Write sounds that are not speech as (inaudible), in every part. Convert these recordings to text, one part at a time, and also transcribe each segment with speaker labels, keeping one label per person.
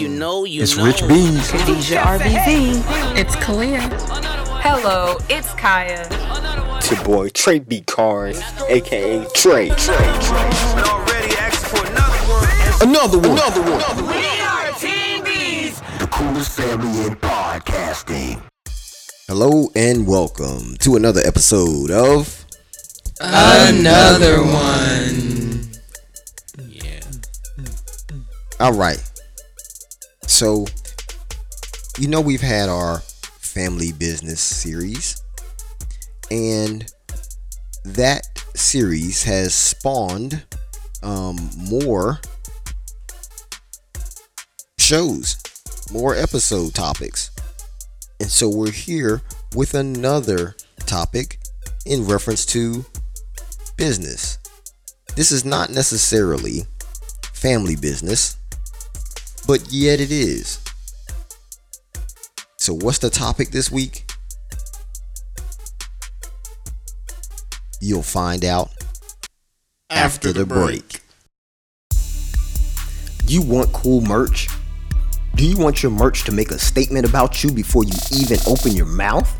Speaker 1: you mm. know, you
Speaker 2: It's
Speaker 1: know.
Speaker 2: Rich Beans.
Speaker 3: Khadijah RBV.
Speaker 4: It's Kalia.
Speaker 3: Hello, it's Kaya.
Speaker 2: It's your boy Trey B. Cars, aka Trey. Trey. Trey. Another one. Another one.
Speaker 5: We are team B's, the coolest family in podcasting.
Speaker 6: Hello and welcome to another episode of
Speaker 4: Another one.
Speaker 1: Yeah.
Speaker 6: All right. So, you know, we've had our family business series, and that series has spawned um, more shows, more episode topics. And so, we're here with another topic in reference to business. This is not necessarily family business, but yet it is. So, what's the topic this week? You'll find out after, the, break. You want cool merch? Do you want your merch to make a statement about you before you even open your mouth?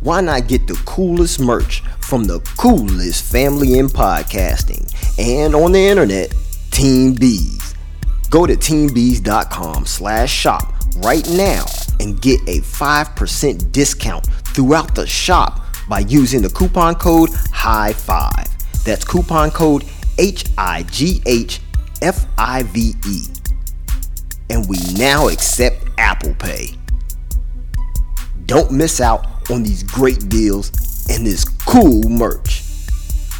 Speaker 6: Why not get the coolest merch from the coolest family in podcasting and on the internet, Team Bees? Go to teambees.com slash shop right now and get a 5% discount throughout the shop by using the coupon code HIGH5. That's coupon code H-I-G-H-F-I-V-E. And we now accept Apple Pay. Don't miss out on these great deals and this cool merch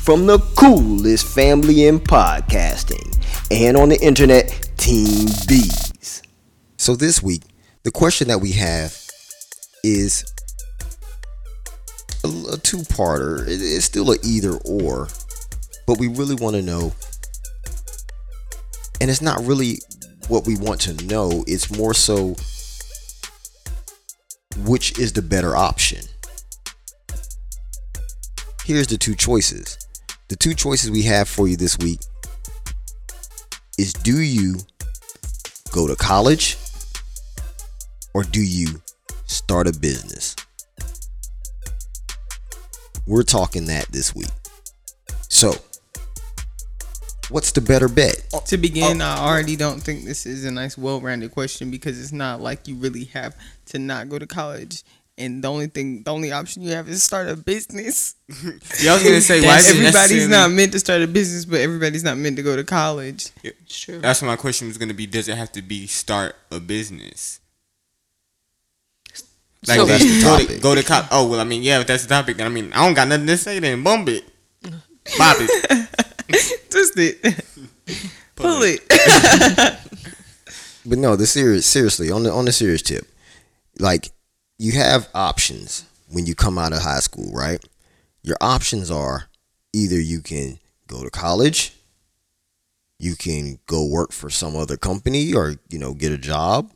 Speaker 6: from the coolest family in podcasting and on the internet, Team Bees. So this week, the question that we have is a, a two-parter. It- it's still an either or, but we really want to know, and it's not really what we want to know. It's more so which is the better option. Here's the two choices. The two choices we have for you this week is do you go to college or do you start a business? We're talking that this week. So, what's the better bet?
Speaker 4: Oh, to begin, oh. I already don't think this is a nice, well-rounded question because it's not like you really have to not go to college, and the only thing, the only option you have is start a business. (laughs)
Speaker 7: Yeah, I was gonna say, why is
Speaker 4: everybody's not meant to start a business, but everybody's not meant to go to college.
Speaker 1: It's true.
Speaker 7: That's what my question was gonna be. Does it have to be start a business? Like
Speaker 1: So-
Speaker 6: That's the
Speaker 7: go to,
Speaker 6: topic.
Speaker 7: go to cop. Oh well, I mean, yeah, if that's the topic, then I mean, I don't got nothing to say. Then bump it, bop it, (laughs)
Speaker 4: Twist it, (laughs) pull it.
Speaker 6: But no, the serious seriously on the on the serious tip, like you have options when you come out of high school, right? Your options are either you can go to college, you can go work for some other company or you know get a job,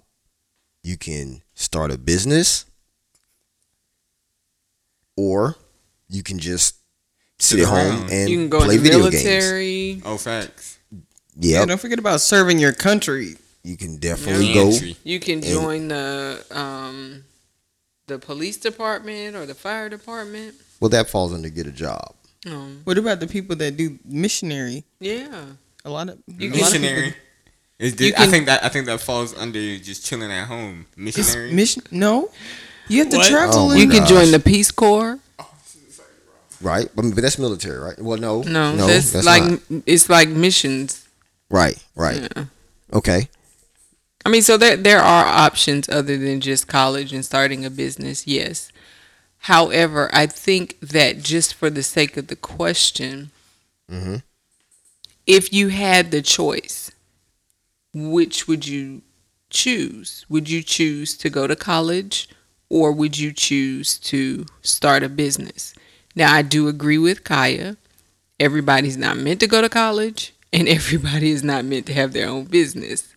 Speaker 6: you can start a business, or you can just sit
Speaker 7: Sit
Speaker 6: at home and
Speaker 1: You can go
Speaker 6: play
Speaker 1: in the
Speaker 6: video games.
Speaker 1: military.
Speaker 7: Oh, facts.
Speaker 4: Yeah,
Speaker 6: Yep,
Speaker 4: don't forget about serving your country.
Speaker 6: you can definitely
Speaker 7: Yeah.
Speaker 6: go.
Speaker 1: You can join the um the police department or the fire department.
Speaker 6: Well, that falls under get a job.
Speaker 1: Um,
Speaker 4: What about the people that do missionary?
Speaker 1: yeah.
Speaker 4: A lot of
Speaker 1: You
Speaker 4: a
Speaker 1: can-
Speaker 4: lot of
Speaker 7: Missionary.
Speaker 4: people-
Speaker 7: Is
Speaker 1: You
Speaker 7: this, I
Speaker 1: can-
Speaker 7: think that I think that falls under just chilling at home. Missionary.
Speaker 4: mission. No, you have to
Speaker 1: What?
Speaker 4: travel.
Speaker 6: Oh my
Speaker 4: and-
Speaker 1: You can join the Peace Corps.
Speaker 6: Right, I but that's military, right? Well, no,
Speaker 1: No, that's, like it's like missions.
Speaker 6: right, right.
Speaker 1: Yeah.
Speaker 6: Okay,
Speaker 1: I mean, so there there are options other than just college and starting a business. Yes. However, I think that just for the sake of the question,
Speaker 6: Mhm.
Speaker 1: if you had the choice, which would you choose? Would you choose to go to college or would you choose to start a business? Now, I do agree with Kaya. Everybody's not meant to go to college and (laughs) everybody is not meant to have their own business.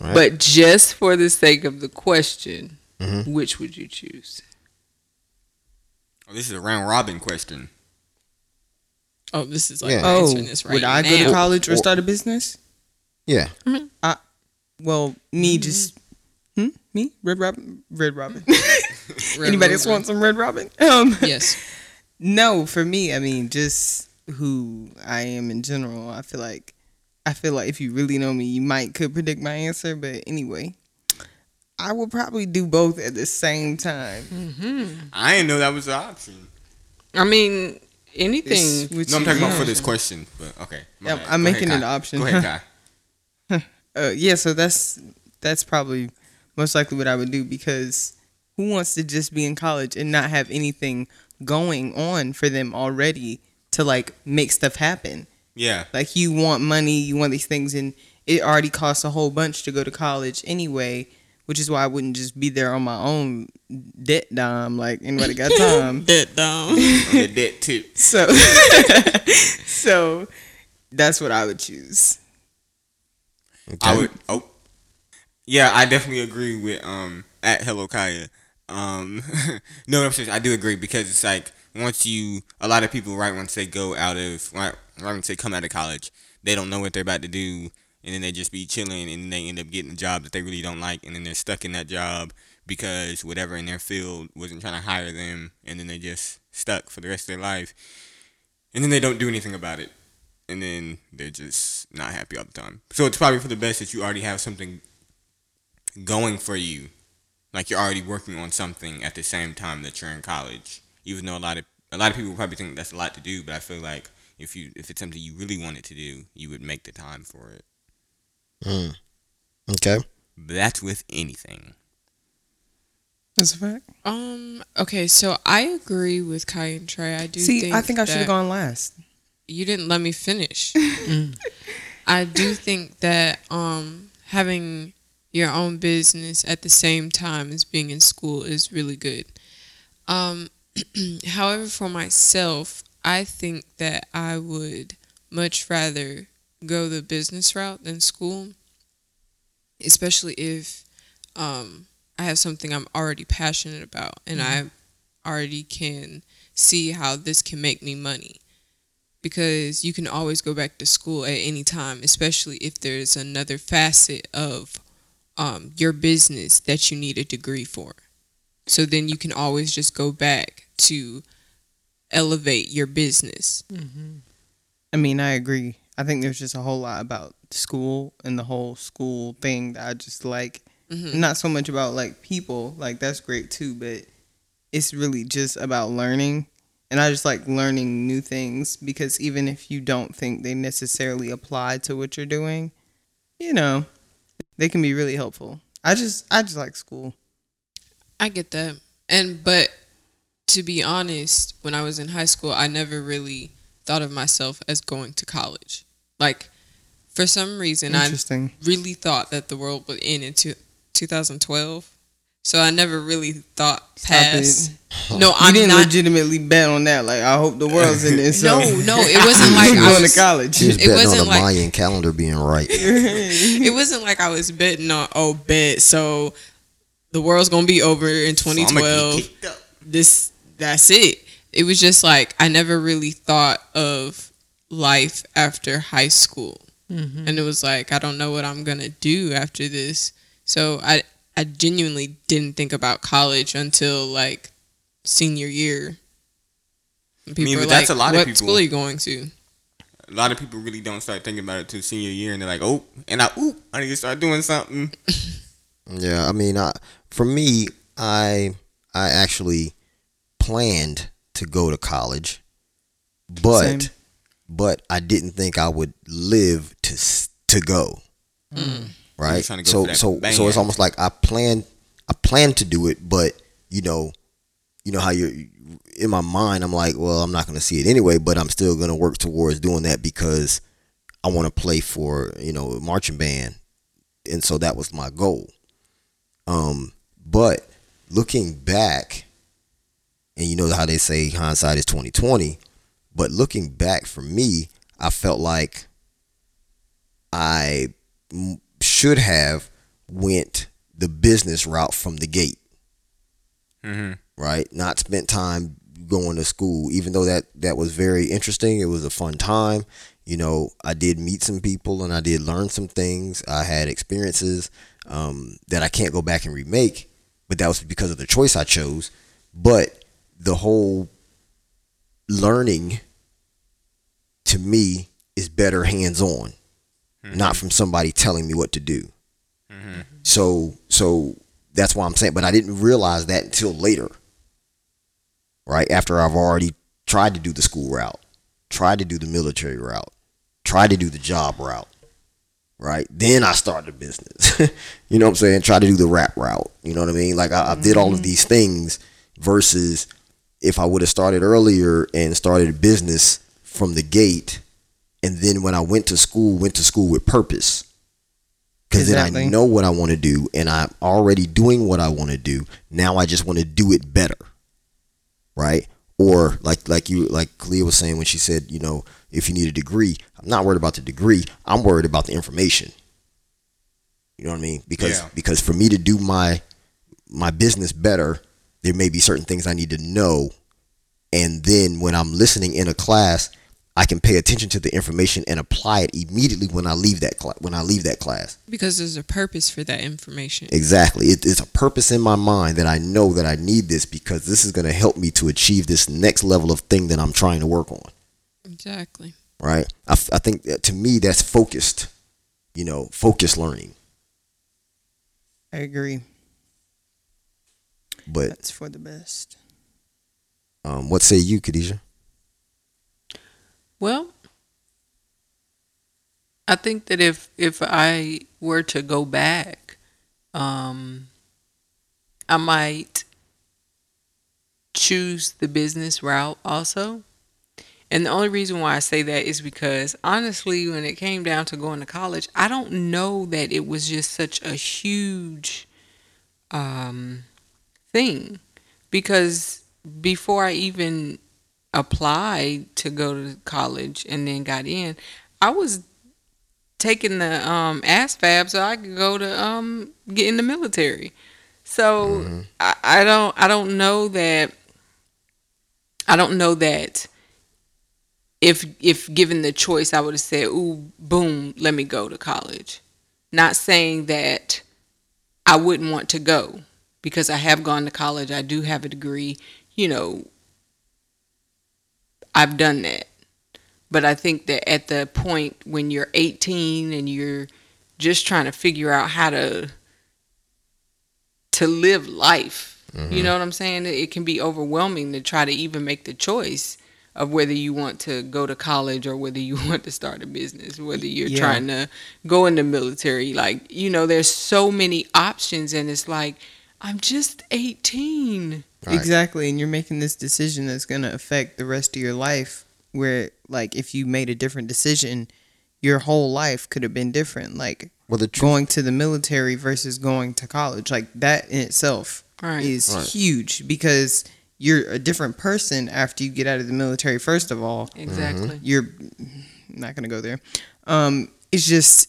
Speaker 6: Right.
Speaker 1: But just for the sake of the question,
Speaker 6: Mhm.
Speaker 1: which would you choose?
Speaker 7: Oh, this is a round robin question.
Speaker 3: Oh, this is like
Speaker 6: Yeah.
Speaker 4: Oh,
Speaker 3: answering this right
Speaker 4: would I
Speaker 3: now.
Speaker 4: go to college or
Speaker 6: Or-
Speaker 4: start a business?
Speaker 6: yeah,
Speaker 4: I well, me just hmm? me Red Robin, Red Robin. (laughs) Anybody else want some Red Robin? Um,
Speaker 3: Yes. (laughs)
Speaker 4: no, for me, I mean, just who I am in general. I feel like, I feel like if you really know me, you might could predict my answer. But anyway, I will probably do both at the same time.
Speaker 7: I didn't know that was an option.
Speaker 3: I mean, anything.
Speaker 4: It's
Speaker 7: No, I'm talking about
Speaker 4: want.
Speaker 7: for this question, but okay. my
Speaker 4: Yeah. I'm
Speaker 7: Go
Speaker 4: making
Speaker 7: ahead,
Speaker 4: it an option.
Speaker 7: Go ahead, Kai. (laughs)
Speaker 4: Uh, yeah, so that's that's probably most likely what I would do because who wants to just be in college and not have anything going on for them already to like make stuff happen?
Speaker 7: Yeah.
Speaker 4: Like you want money, you want these things, and it already costs a whole bunch to go to college anyway. Which is why I wouldn't just be there on my own debt dime. Like anybody got time?
Speaker 3: That down.
Speaker 7: Okay, that too.
Speaker 4: so, (laughs) so that's what I would choose.
Speaker 7: I would. Oh, yeah, I definitely agree with um at Hello Kaya. Um, (laughs) no, I'm serious. I do agree because it's like once you, a lot of people, right, once they go out of, right, right once they come out of college, they don't know what they're about to do, and then they just be chilling, and they end up getting a job that they really don't like, and then they're stuck in that job because whatever in their field wasn't trying to hire them, and then they just stuck for the rest of their life, and then they don't do anything about it and then they're just not happy all the time. So it's probably for the best that you already have something going for you, like you're already working on something at the same time that you're in college. Even though a lot of a lot of people probably think that's a lot to do, but I feel like if you if it's something you really wanted to do, you would make the time for it.
Speaker 6: Mm. Okay.
Speaker 7: But that's with anything.
Speaker 4: That's a fact.
Speaker 3: Um. Okay. So I agree with Kai and Trey. I do.
Speaker 4: See,
Speaker 3: think
Speaker 4: I think I should have gone last.
Speaker 3: you didn't let me finish. (laughs) I do think that um having your own business at the same time as being in school is really good. Um (clears throat) however for myself, I think that I would much rather go the business route than school, especially if um I have something I'm already passionate about and I already can see how this can make me money because you can always go back to school at any time, especially if there's another facet of um, your business that you need a degree for. So then you can always just go back to elevate your business. Mm-hmm.
Speaker 4: I mean, I agree. I think there's just a whole lot about school and the whole school thing that I just like. Mm-hmm. Not so much about like people, like that's great too, but it's really just about learning. And I just like learning new things because even if you don't think they necessarily apply to what you're doing, you know, they can be really helpful. I just I just like school.
Speaker 3: I get that. And but to be honest, when I was in high school, I never really thought of myself as going to college. Like for some reason, I
Speaker 4: Interesting.
Speaker 3: really thought that the world would end in two, 2012. So I never really thought past.
Speaker 4: it.
Speaker 3: No, I'm
Speaker 4: didn't
Speaker 3: not.
Speaker 4: legitimately bet on that. Like I hope the world's in this.
Speaker 3: No, no, it (laughs) wasn't like
Speaker 4: you
Speaker 3: I
Speaker 4: going
Speaker 3: was.
Speaker 4: to college.
Speaker 6: She was
Speaker 3: It
Speaker 6: betting on
Speaker 3: wasn't
Speaker 6: the
Speaker 3: like-
Speaker 6: Mayan calendar being right. (laughs)
Speaker 3: It wasn't like I was betting on. Oh, bet. So the world's gonna be over in
Speaker 7: So I'ma get
Speaker 3: 2012.
Speaker 7: kicked up.
Speaker 3: this that's it. It was just like I never really thought of life after high school. Mm-hmm. And it was like I don't know what I'm going to do after this. So I I genuinely didn't think about college until like senior year. And People
Speaker 7: mean,
Speaker 3: were
Speaker 7: but that's
Speaker 3: like,
Speaker 7: a lot of
Speaker 3: what
Speaker 7: people.
Speaker 3: school are you going to?
Speaker 7: A lot of people really don't start thinking about it till senior year, and they're like, "Oh, and I, ooh, I need to start doing something." (laughs)
Speaker 6: Yeah, I mean, I, for me, I I actually planned to go to college, but
Speaker 4: Same.
Speaker 6: but I didn't think I would live to to go.
Speaker 7: You're
Speaker 6: Right.
Speaker 7: to go
Speaker 6: So
Speaker 7: for that
Speaker 6: so so it's almost like I planned I planned to do it, but you know, you know how you're in my mind. I'm like, well, I'm not going to see it anyway, but I'm still going to work towards doing that because I want to play for you know marching band, and so that was my goal. Um, but looking back, and you know how they say hindsight is twenty twenty, but looking back for me, I felt like I should have went the business route from the gate. Right, not spent time going to school, even though that that was very interesting. It was a fun time, You know, I did meet some people and I did learn some things. I had experiences um, that I can't go back and remake, but that was because of the choice I chose. But the whole learning to me is better hands on, mm-hmm. not from somebody telling me what to do. Mm-hmm. So so that's why I'm saying, but I didn't realize that until later. Right after I've already tried to do the school route, tried to do the military route, tried to do the job route. Right then, I started a business. (laughs) you know what I'm saying? Try to do the rap route. You know what I mean? Like I, I did all of mm-hmm. these things versus if I would have started earlier and started a business from the gate, and then when I went to school, went to school with purpose. Because then I know what I want to do, and I'm already doing what I want to do. Now I just want to do it better, right? Or like like you like Clea was saying when she said, you know, if you need a degree, I'm not worried about the degree. I'm worried about the information. You know what I mean? Because
Speaker 7: Yeah.
Speaker 6: because for me to do my my business better, there may be certain things I need to know. And then when I'm listening in a class, I can pay attention to the information and apply it immediately when I leave that cla- when I leave that class.
Speaker 1: Because there's a purpose for that information.
Speaker 6: Exactly. It, it's a purpose in my mind that I know that I need this because this is going to help me to achieve this next level of thing that I'm trying to work on.
Speaker 1: Exactly.
Speaker 6: Right. I, f- I think that to me that's focused. You know, focused learning.
Speaker 4: I agree.
Speaker 6: But
Speaker 4: That's for the best.
Speaker 6: um, what say you, Khadijah?
Speaker 1: Well, I think that if if I were to go back, um, I might choose the business route also. And the only reason why I say that is because honestly, when it came down to going to college, I don't know that it was just such a huge um, thing because before I even applied to go to college and then got in, I was taking the um ASVAB so I could go to um get in the military. So I, I don't I don't know that I don't know that if if given the choice I would have said, Ooh, boom, let me go to college. Not saying that I wouldn't want to go because I have gone to college. I do have a degree. You know, I've done that. But I think that at the point when you're 18 and you're just trying to figure out how to to live life, you mm-hmm. know what I'm saying? It can be overwhelming to try to even make the choice of whether you want to go to college or whether you (laughs) want to start a business, whether you're
Speaker 4: Yeah.
Speaker 1: trying to go in the military. Like, you know, there's so many options and it's like I'm just 18.
Speaker 6: Right.
Speaker 4: Exactly, and you're making this decision that's going to affect the rest of your life. Where, like, if you made a different decision, your whole life could have been different. Like
Speaker 6: Well, the truth,
Speaker 4: going to the military versus going to college, like that in itself
Speaker 1: Right.
Speaker 4: is
Speaker 6: Right.
Speaker 4: huge because you're a different person after you get out of the military. First of all,
Speaker 1: Exactly.
Speaker 4: you're not going to go there. Um, it's just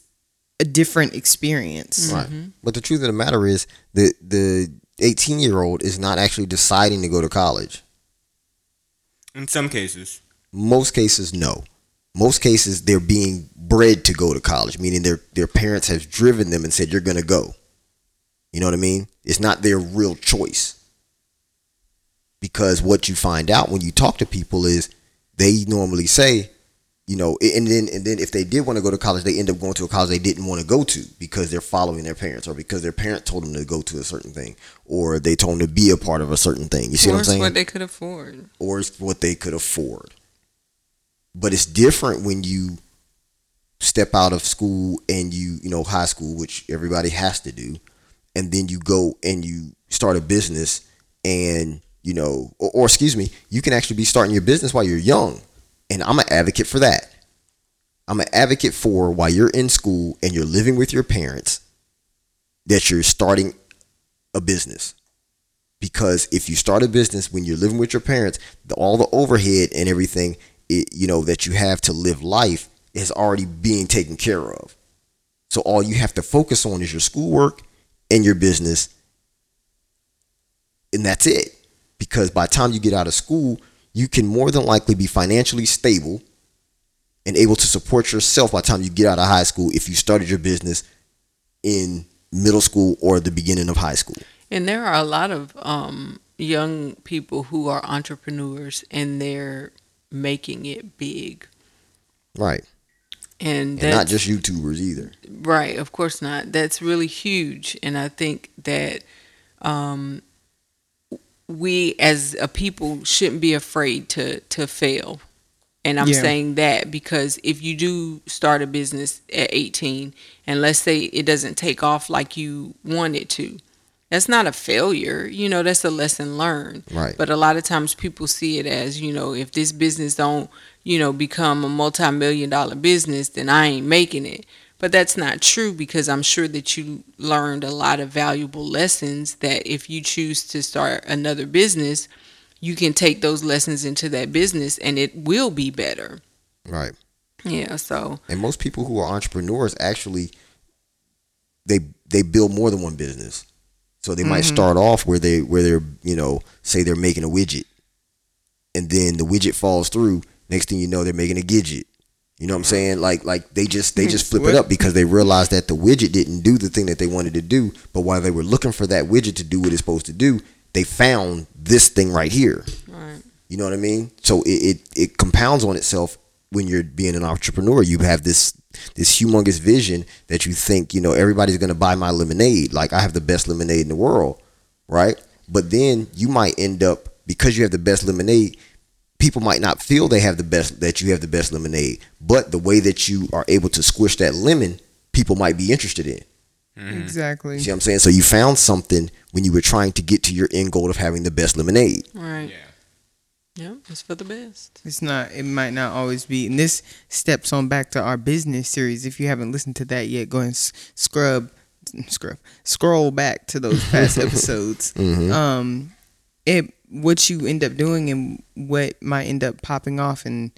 Speaker 4: a different experience.
Speaker 6: right? Mm-hmm. But the truth of the matter is, the the 18 year old is not actually deciding to go to college.
Speaker 7: In some cases.
Speaker 6: Most cases, no. Most cases, they're being bred to go to college, meaning their their parents have driven them and said you're gonna go. You know what I mean? It's not their real choice. Because what you find out when you talk to people is they normally say, you know, and then and then if they did want to go to college, they end up going to a college they didn't want to go to because they're following their parents or because their parent told them to go to a certain thing or they told them to be a part of a certain thing. You see
Speaker 1: Or
Speaker 6: what I'm
Speaker 1: it's
Speaker 6: saying?
Speaker 1: what they could afford.
Speaker 6: or it's what they could afford. But it's different when you step out of school and you, you know, high school, which everybody has to do, and then you go and you start a business and, you know, or, or excuse me, you can actually be starting your business while you're young. And I'm an advocate for that. I'm an advocate for while you're in school and you're living with your parents that you're starting a business because if you start a business when you're living with your parents, the, all the overhead and everything, it, you know, that you have to live life is already being taken care of. So all you have to focus on is your schoolwork and your business, and that's it. Because by the time you get out of school, you can more than likely be financially stable and able to support yourself by the time you get out of high school if you started your business in middle school or the beginning of high school.
Speaker 1: And there are a lot of um, young people who are entrepreneurs and they're making it big.
Speaker 6: Right.
Speaker 1: And,
Speaker 6: And not just YouTubers either.
Speaker 1: Right, of course not. That's really huge, and I think that um, we as a people shouldn't be afraid to to fail. And I'm
Speaker 4: Yeah.
Speaker 1: saying that because if you do start a business at 18, and let's say it doesn't take off like you want it to, that's not a failure. You know, that's a lesson learned.
Speaker 6: Right.
Speaker 1: But a lot of times people see it as, you know, if this business don't, you know, become a multi-million dollar business, then I ain't making it. But that's not true because I'm sure that you learned a lot of valuable lessons that if you choose to start another business, you can take those lessons into that business and it will be better.
Speaker 6: Right.
Speaker 1: Yeah, so
Speaker 6: And most people who are entrepreneurs actually they they build more than one business. So they might mm-hmm. start off where they where they're, you know, say they're making a widget. And then the widget falls through, next thing you know they're making a gidget. You know what I'm saying? Like like they just they just (laughs) flip it up because they realized that the widget didn't do the thing that they wanted to do, but while they were looking for that widget to do what it's supposed to do, they found this thing right here.
Speaker 1: right.
Speaker 6: You know what I mean? So it, it, it compounds on itself when you're being an entrepreneur. You have this this humongous vision that you think, you know, everybody's gonna buy my lemonade. Like I have the best lemonade in the world, right? But then you might end up because you have the best lemonade, people might not feel they have the best that you have the best lemonade. But the way that you are able to squish that lemon, people might be interested in.
Speaker 4: Exactly.
Speaker 6: See what I'm saying? So you found something when you were trying to get to your end goal of having the best lemonade.
Speaker 1: Right. Yeah, Yeah, it's for the best.
Speaker 4: It's not. It might not always be. And this steps on back to our business series. If you haven't listened to that yet, go and s- scrub, scrub, scroll back to those past (laughs) episodes. Um, it what you end up doing and what might end up popping off and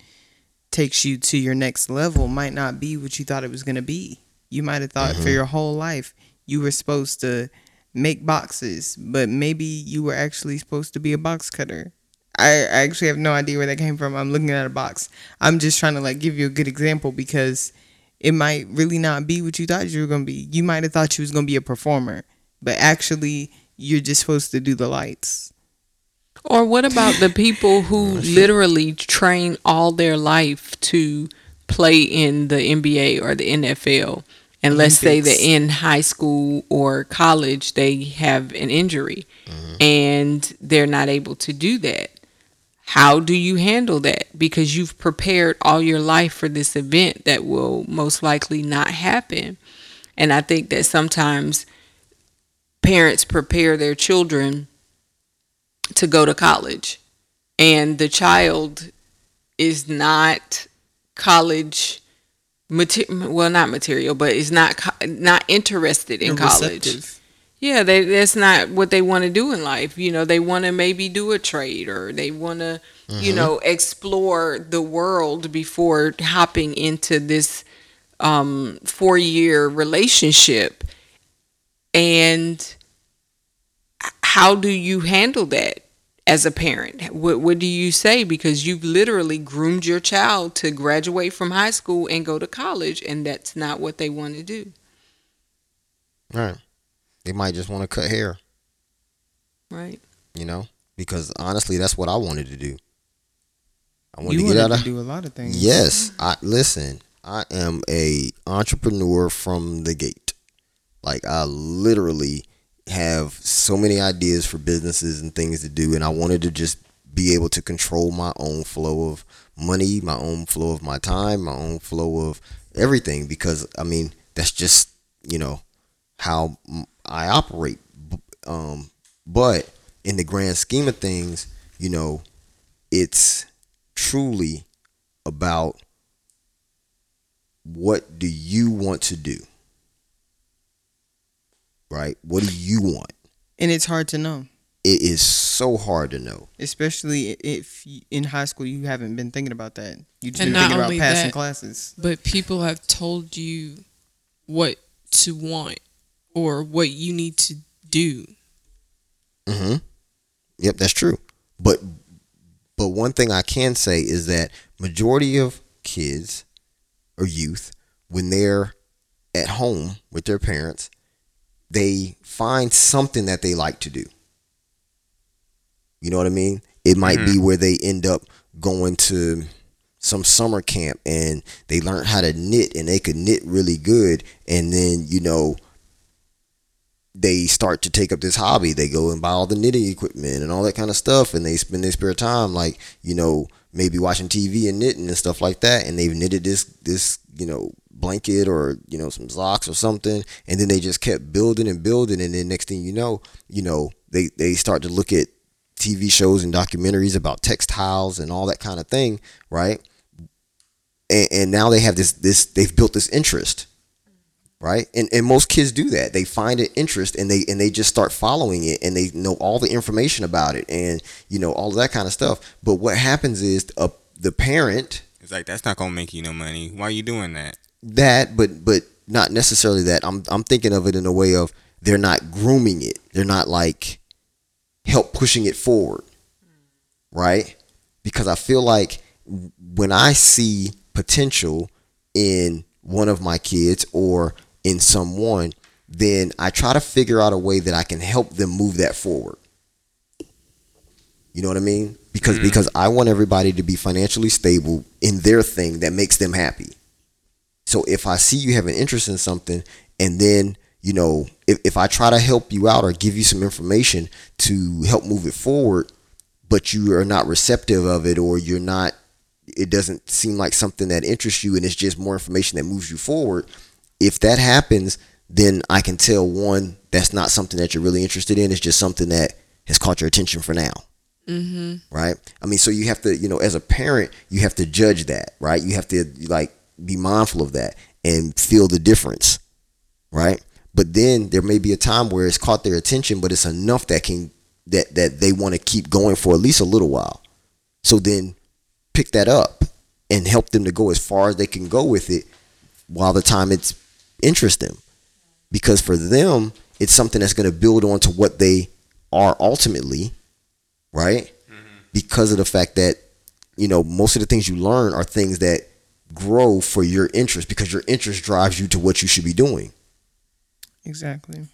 Speaker 4: takes you to your next level might not be what you thought it was gonna be. You might have thought for mm-hmm. your whole life you were supposed to make boxes, but maybe you were actually supposed to be a box cutter. I I actually have no idea where that came from. I'm looking at a box. I'm just trying to like give you a good example because it might really not be what you thought you were gonna be. You might have thought you was gonna be a performer, but actually you're just supposed to do the lights.
Speaker 1: Or what about the people who (laughs) literally train all their life to play in the NBA or the NFL? And let's say that in high school or college they have an injury and they're not able to do that. How do you handle that? Because you've prepared all your life for this event that will most likely not happen. And I think that sometimes parents prepare their children to go to college. And the child is not college material well not material but is not co- not interested in college. yeah they, that's not what they want to do in life. You know they want to maybe do a trade or they want to you know explore the world before hopping into this um four year relationship. And how do you handle that as a parent what, what do you say because you've literally groomed your child to graduate from high school and go to college and that's not what they want to do
Speaker 6: Right. They might just want to cut hair,
Speaker 1: right
Speaker 6: you know, because honestly, that's what I wanted to do. I wanted
Speaker 4: You
Speaker 6: to
Speaker 4: wanted
Speaker 6: get out of.
Speaker 4: do a lot of things.
Speaker 6: Yes, I listen. I am a entrepreneur from the gate. Like I literally have so many ideas for businesses and things to do, and I wanted to just be able to control my own flow of money, my own flow of my time, my own flow of everything. Because I mean, that's just you know how I operate. Um, but in the grand scheme of things, you know, it's truly about what do you want to do? Right? What do you want?
Speaker 4: And it's hard to know,
Speaker 6: It is so hard to know.
Speaker 4: especially if in high school you haven't been thinking about that. You just
Speaker 3: And
Speaker 4: been
Speaker 3: not
Speaker 4: thinking about
Speaker 3: only
Speaker 4: passing
Speaker 3: that-
Speaker 4: classes.
Speaker 3: but people have told you what to want or what you need to do.
Speaker 6: Mm-hmm. Yep, that's true. But but one thing I can say is that majority of kids or youth when they're at home with their parents, they find something that they like to do. You know what I mean? It might be mm-hmm. where they end up going to some summer camp and they learn how to knit and they could knit really good and then, you know, they start to take up this hobby. They go and buy all the knitting equipment and all that kind of stuff, and they spend their spare time like you know maybe watching TV and knitting and stuff like that. And they've knitted this this you know blanket or you know some socks or something, and then they just kept building and building, and then next thing you know, you know they they start to look at TV shows and documentaries about textiles and all that kind of thing, right? And, and now they have this this they've built this interest right and and most kids do that they find an interest and they and they just start following it and they know all the information about it and you know all that kind of stuff but what happens is uh, the parent
Speaker 7: It's like that's not gonna make you no money. Why are you doing that?
Speaker 6: That but but not necessarily that. I'm i'm thinking of it in a way of they're not grooming it. They're not like help pushing it forward right? Because i feel like when i see potential in one of my kids or in someone then i try to figure out a way that i can help them move that forward. You know what i mean? Because mm. because i want everybody to be financially stable in their thing that makes them happy so if I see you have an interest in something and then, you know, if, if I try to help you out or give you some information to help move it forward, but you are not receptive of it or you're not it doesn't seem like something that interests you and it's just more information that moves you forward, if that happens, then I can tell one that's not something that you're really interested in. It's just something that has caught your attention for now. Mm-hmm. Right. I mean, so you have to, you know, as a parent, you have to judge that, right? You have to like be mindful of that and feel the difference, right? But then there may be a time where it's caught their attention, but it's enough that can that that they want to keep going for at least a little while. So then pick that up and help them to go as far as they can go with it while the time it's interest them. Because for them, it's something that's going to build on to what they are ultimately, right? Mm-hmm. Because of the fact that, you know, most of the things you learn are things that grow for your interest because your interest drives you to what you should be doing.
Speaker 4: Exactly.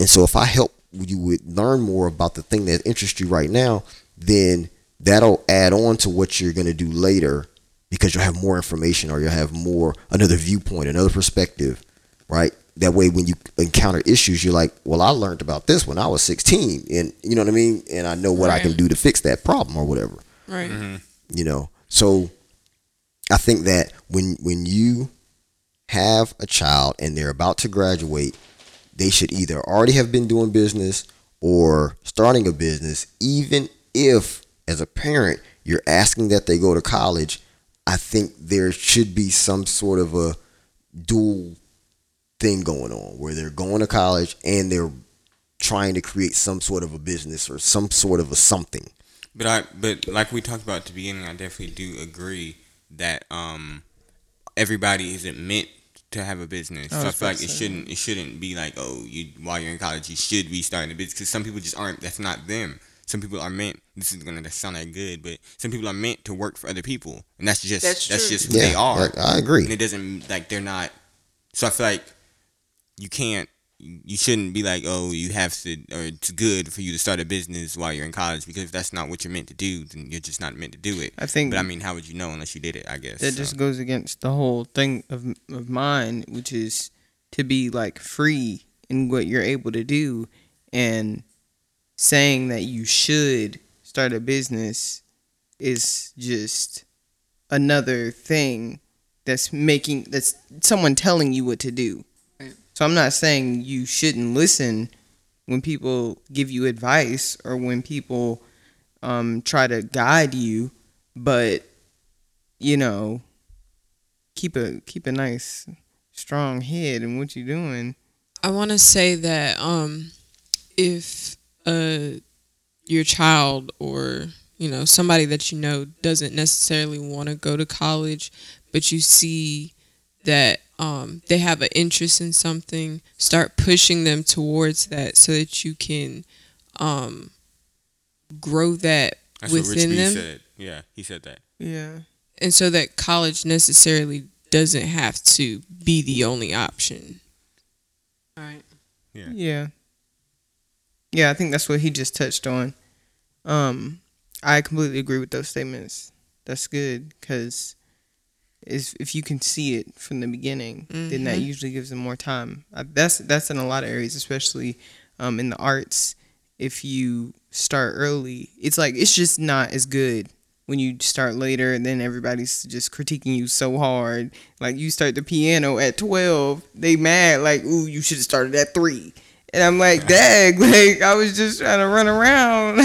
Speaker 6: And so if I help you with learn more about the thing that interests you right now, then that'll add on to what you're going to do later because you'll have more information or you'll have more another viewpoint, another perspective, right? That way when you encounter issues, you're like, "Well, I learned about this when I was 16." And you know what I mean? And I know what I can do to fix that problem or whatever
Speaker 3: Right. Mm-hmm.
Speaker 6: you know so i think that when when you have a child and they're about to graduate they should either already have been doing business or starting a business even if as a parent you're asking that they go to college i think there should be some sort of a dual thing going on where they're going to college and they're trying to create some sort of a business or some sort of a something.
Speaker 7: But I but like we talked about at the beginning, I definitely do agree that um everybody isn't meant to have a business.
Speaker 4: I
Speaker 7: so I feel like it shouldn't it shouldn't be like oh you while you're in college you should be starting a business because some people just aren't. That's not them. Some people are meant. This is gonna sound like good, but some people are meant to work for other people, and that's just
Speaker 1: That's
Speaker 7: that's, just who they are.
Speaker 6: I, I agree
Speaker 7: and it doesn't like they're not. So I feel like you can't. You shouldn't be like, oh, you have to, or it's good for you to start a business while you're in college because if that's not what you're meant to do, then you're just not meant to do it.
Speaker 4: I think
Speaker 7: But I mean, how would you know unless you did it? I guess
Speaker 4: that
Speaker 7: so.
Speaker 4: just goes against the whole thing of of mine, which is to be like free in what you're able to do, and saying that you should start a business is just another thing that's making that's someone telling you what to do. So I'm not saying you shouldn't listen when people give you advice or when people um, try to guide you, but you know, keep a keep a nice strong head in what you're doing.
Speaker 3: I want to say that um, if uh, your child or you know somebody that you know doesn't necessarily want to go to college, but you see that um, they have an interest in something, start pushing them towards that so that you can um, grow that
Speaker 7: That's what Rich
Speaker 3: within
Speaker 7: B
Speaker 3: them
Speaker 7: said. Yeah, he said that.
Speaker 4: Yeah.
Speaker 3: and so that college necessarily doesn't have to be the only option.
Speaker 1: All right.
Speaker 4: Yeah. Yeah. Yeah, I think that's what he just touched on. Um, I completely agree with those statements. That's good because if you can see it from the beginning, then that usually gives them more time. Uh, that's that's in a lot of areas, especially um, in the arts. If you start early, it's like it's just not as good when you start later, and then everybody's just critiquing you so hard. Like you start the piano at twelve, they mad like, "Ooh, you should have started at 3. And I'm like, (laughs) "Dag, like I was just trying to run around."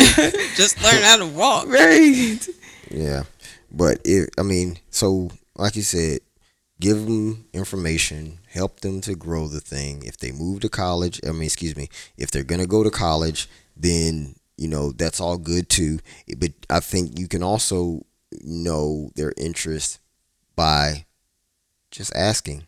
Speaker 3: Just learn how to walk. (laughs)
Speaker 4: right.
Speaker 6: Yeah, but if I mean, so like you said, give them information, help them to grow the thing. If they move to college, I mean, excuse me, if they're gonna go to college, then you know that's all good too. But I think you can also know their interest by just asking,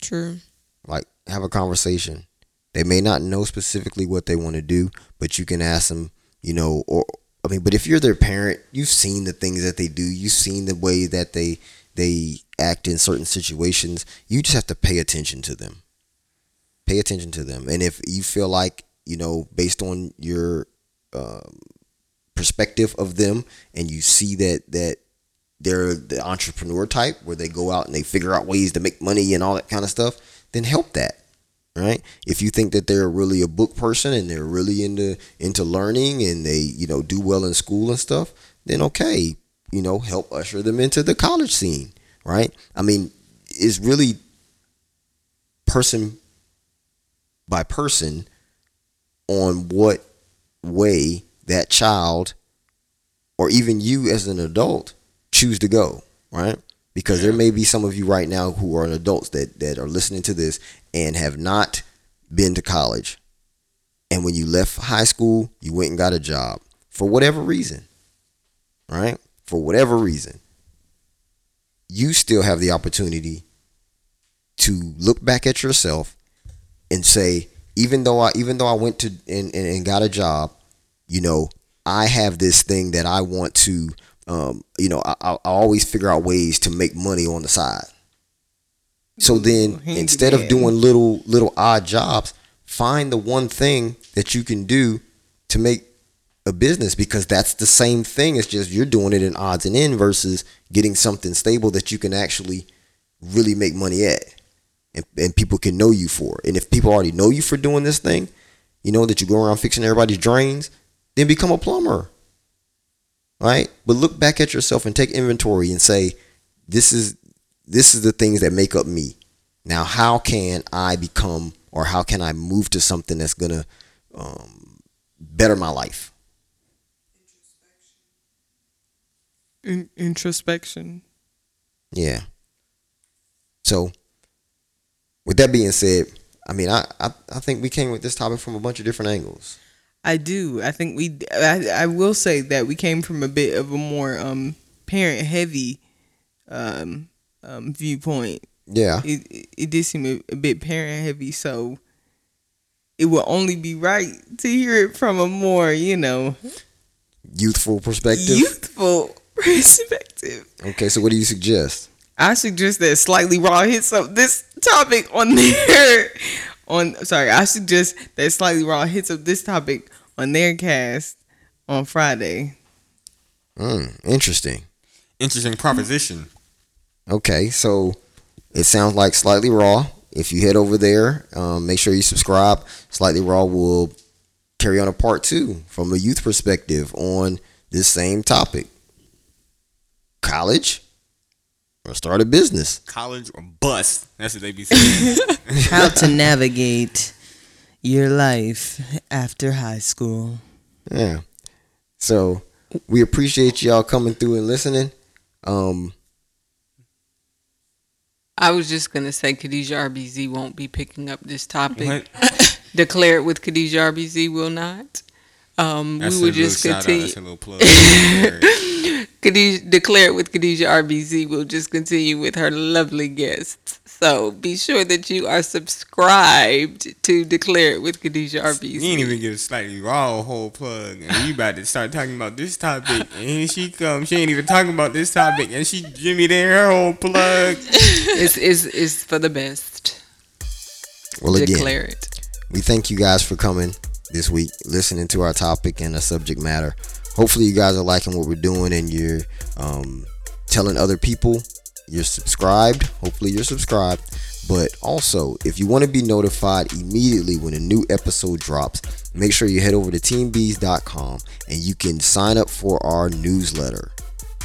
Speaker 3: True.
Speaker 6: like have a conversation. They may not know specifically what they want to do, but you can ask them, you know, or I mean, but if you're their parent, you've seen the things that they do, you've seen the way that they they act in certain situations. You just have to pay attention to them. Pay attention to them, and if you feel like you know, based on your um, perspective of them, and you see that that they're the entrepreneur type, where they go out and they figure out ways to make money and all that kind of stuff, then help that right if you think that they're really a book person and they're really into into learning and they you know do well in school and stuff then okay you know help usher them into the college scene right i mean it's really person by person on what way that child or even you as an adult choose to go right because there may be some of you right now who are adults that that are listening to this and have not been to college. And when you left high school, you went and got a job for whatever reason. Right? For whatever reason. You still have the opportunity to look back at yourself and say, even though I even though I went to and, and, and got a job, you know, I have this thing that I want to um, you know, I, I always figure out ways to make money on the side. So then, instead of doing little little odd jobs, find the one thing that you can do to make a business because that's the same thing. It's just you're doing it in odds and end versus getting something stable that you can actually really make money at, and, and people can know you for. And if people already know you for doing this thing, you know that you go around fixing everybody's drains, then become a plumber right? But look back at yourself and take inventory and say, this is this is the things that make up me. Now, how can I become or how can I move to something that's gonna um, better my life?
Speaker 4: In- introspection.
Speaker 6: Yeah. So, with that being said, I mean, I, I I think we came with this topic from a bunch of different angles.
Speaker 4: I do. I think we. I, I will say that we came from a bit of a more um parent heavy um um viewpoint.
Speaker 6: Yeah.
Speaker 4: It it, it did seem a, a bit parent heavy, so it will only be right to hear it from a more you know
Speaker 6: Youthful perspective.
Speaker 4: youthful (laughs) perspective.
Speaker 6: Okay, so what do you suggest?
Speaker 4: I suggest that slightly raw hits up this topic on their on sorry, I suggest that slightly raw hits up this topic on their cast on Friday.
Speaker 6: Mm, interesting.
Speaker 7: Interesting proposition.
Speaker 6: Okay, so it sounds like Slightly Raw. If you head over there, um, make sure you subscribe. Slightly Raw will carry on a part two from a youth perspective on this same topic college or start a business.
Speaker 7: College or bust. That's what they be saying. (laughs)
Speaker 4: How to navigate your life after high school.
Speaker 6: Yeah. So we appreciate y'all coming through and listening. Um,
Speaker 1: I was just gonna say Khadijah RBZ won't be picking up this topic.
Speaker 7: What? (laughs)
Speaker 1: Declare it with Khadijah RBZ will not. Um,
Speaker 7: That's
Speaker 1: we
Speaker 7: a
Speaker 1: would
Speaker 7: little
Speaker 1: just
Speaker 7: shout out.
Speaker 1: continue. (laughs)
Speaker 7: That's a little plug.
Speaker 1: Khadijah, declare it with Khadijah RBZ will just continue with her lovely guests. So be sure that you are subscribed to Declare It with Khadijah R.
Speaker 7: You ain't even get a slightly raw whole plug, and you about to start talking about this topic, and here she comes. She ain't even talking about this topic, and she Jimmy there her whole plug. (laughs)
Speaker 1: it's, it's, it's for the best.
Speaker 6: Well, again,
Speaker 1: Declare it.
Speaker 6: we thank you guys for coming this week, listening to our topic and the subject matter. Hopefully, you guys are liking what we're doing and you're um, telling other people you're subscribed. Hopefully, you're subscribed. But also, if you want to be notified immediately when a new episode drops, make sure you head over to teambees.com and you can sign up for our newsletter.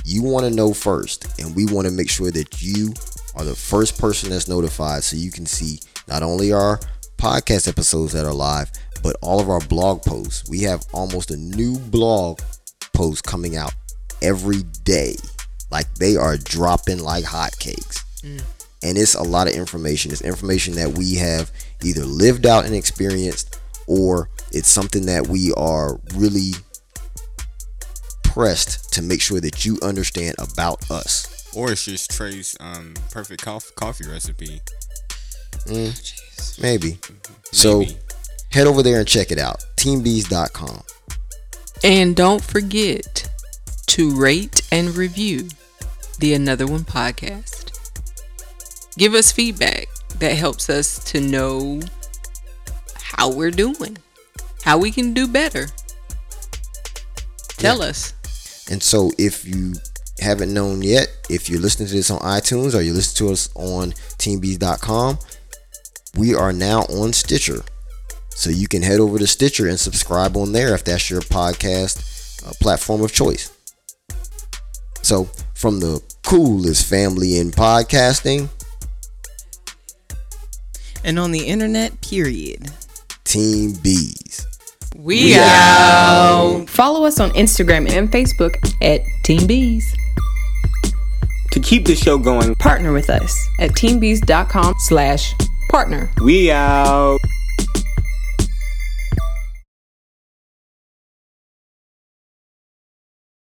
Speaker 6: You want to know first, and we want to make sure that you are the first person that's notified so you can see not only our podcast episodes that are live, but all of our blog posts. We have almost a new blog post coming out every day. Like they are dropping like hotcakes. Mm. And it's a lot of information. It's information that we have either lived out and experienced, or it's something that we are really pressed to make sure that you understand about us.
Speaker 7: Or it's just Trey's um, perfect cof- coffee recipe.
Speaker 6: Mm, oh,
Speaker 7: maybe. Mm-hmm.
Speaker 6: So head over there and check it out. Teambees.com.
Speaker 1: And don't forget to rate and review the Another One podcast. Give us feedback that helps us to know how we're doing, how we can do better. Tell us.
Speaker 6: And so if you haven't known yet, if you're listening to this on iTunes or you listen to us on teambees.com, we are now on Stitcher. So you can head over to Stitcher and subscribe on there if that's your podcast uh, platform of choice. So from the coolest family in podcasting,
Speaker 4: And on the internet, period.
Speaker 6: Team Bees.
Speaker 1: We, out.
Speaker 8: Follow us on Instagram and Facebook at Team Bees.
Speaker 2: To keep the show going,
Speaker 8: Partner with us at teambees.com slash partner.
Speaker 2: we out.